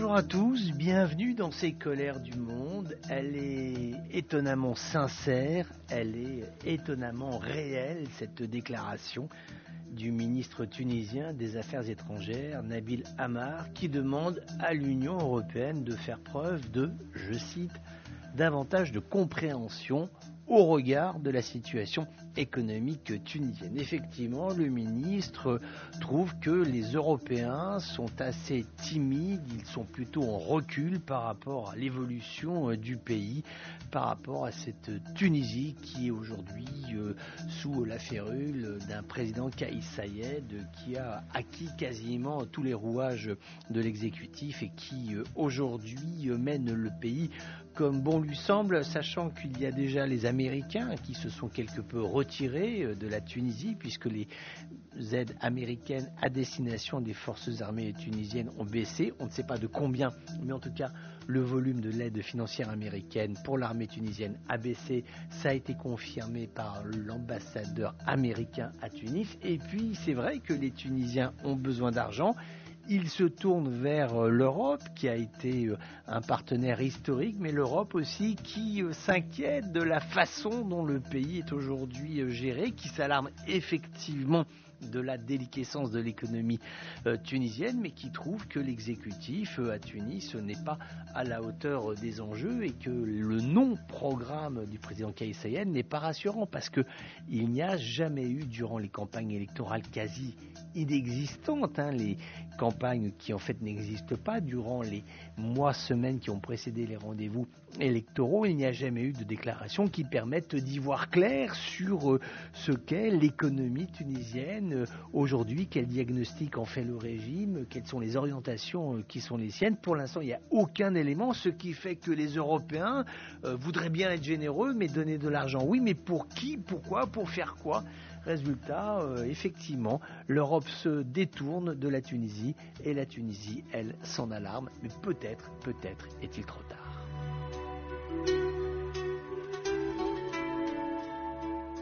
Bonjour à tous, bienvenue dans ces colères du monde. Elle est étonnamment sincère, elle est étonnamment réelle, cette déclaration du ministre tunisien des Affaires étrangères, Nabil Hamar, qui demande à l'Union européenne de faire preuve de, je cite, davantage de compréhension au regard de la situation économique tunisienne. Effectivement, le ministre trouve que les Européens sont assez timides, ils sont plutôt en recul par rapport à l'évolution euh, du pays, par rapport à cette Tunisie qui est aujourd'hui euh, sous la férule d'un président Kaïs Sayed qui a acquis quasiment tous les rouages de l'exécutif et qui euh, aujourd'hui mène le pays comme bon lui semble, sachant qu'il y a déjà les Américains qui se sont quelque peu retirés euh, de la Tunisie, puisque les aides américaines à destination des forces armées tunisiennes ont baissé. On ne sait pas de combien, mais en tout cas, le volume de l'aide financière américaine pour l'armée tunisienne a baissé. Ça a été confirmé par l'ambassadeur américain à Tunis. Et puis, c'est vrai que les Tunisiens ont besoin d'argent il se tourne vers euh, l'Europe, qui a été euh, un partenaire historique, mais l'Europe aussi qui euh, s'inquiète de la façon dont le pays est aujourd'hui géré, qui s'alarme effectivement de la déliquescence de l'économie euh, tunisienne, mais qui trouve que l'exécutif euh, à Tunis n'est pas à la hauteur des enjeux et que le non-programme du président Kais n'est pas rassurant parce qu'il n'y a jamais eu durant les campagnes électorales quasi inexistantes, hein, les campagnes qui en fait n'existent pas durant les mois, semaines qui ont précédé les rendez-vous électoraux, il n'y a jamais eu de déclaration qui permette d'y voir clair sur euh, ce qu'est l'économie tunisienne euh, aujourd'hui, quel diagnostic en fait le régime, quelles sont les orientations euh, qui sont les siennes. Pour l'instant, il n'y a aucun élément, ce qui fait que les Européens voudraient bien être généreux, mais donner de l'argent, oui, mais pour qui, pourquoi, pour faire quoi? Résultat, effectivement, l'Europe se détourne de la Tunisie et la Tunisie, elle, s'en alarme, mais peut-être, peut-être est-il trop tard.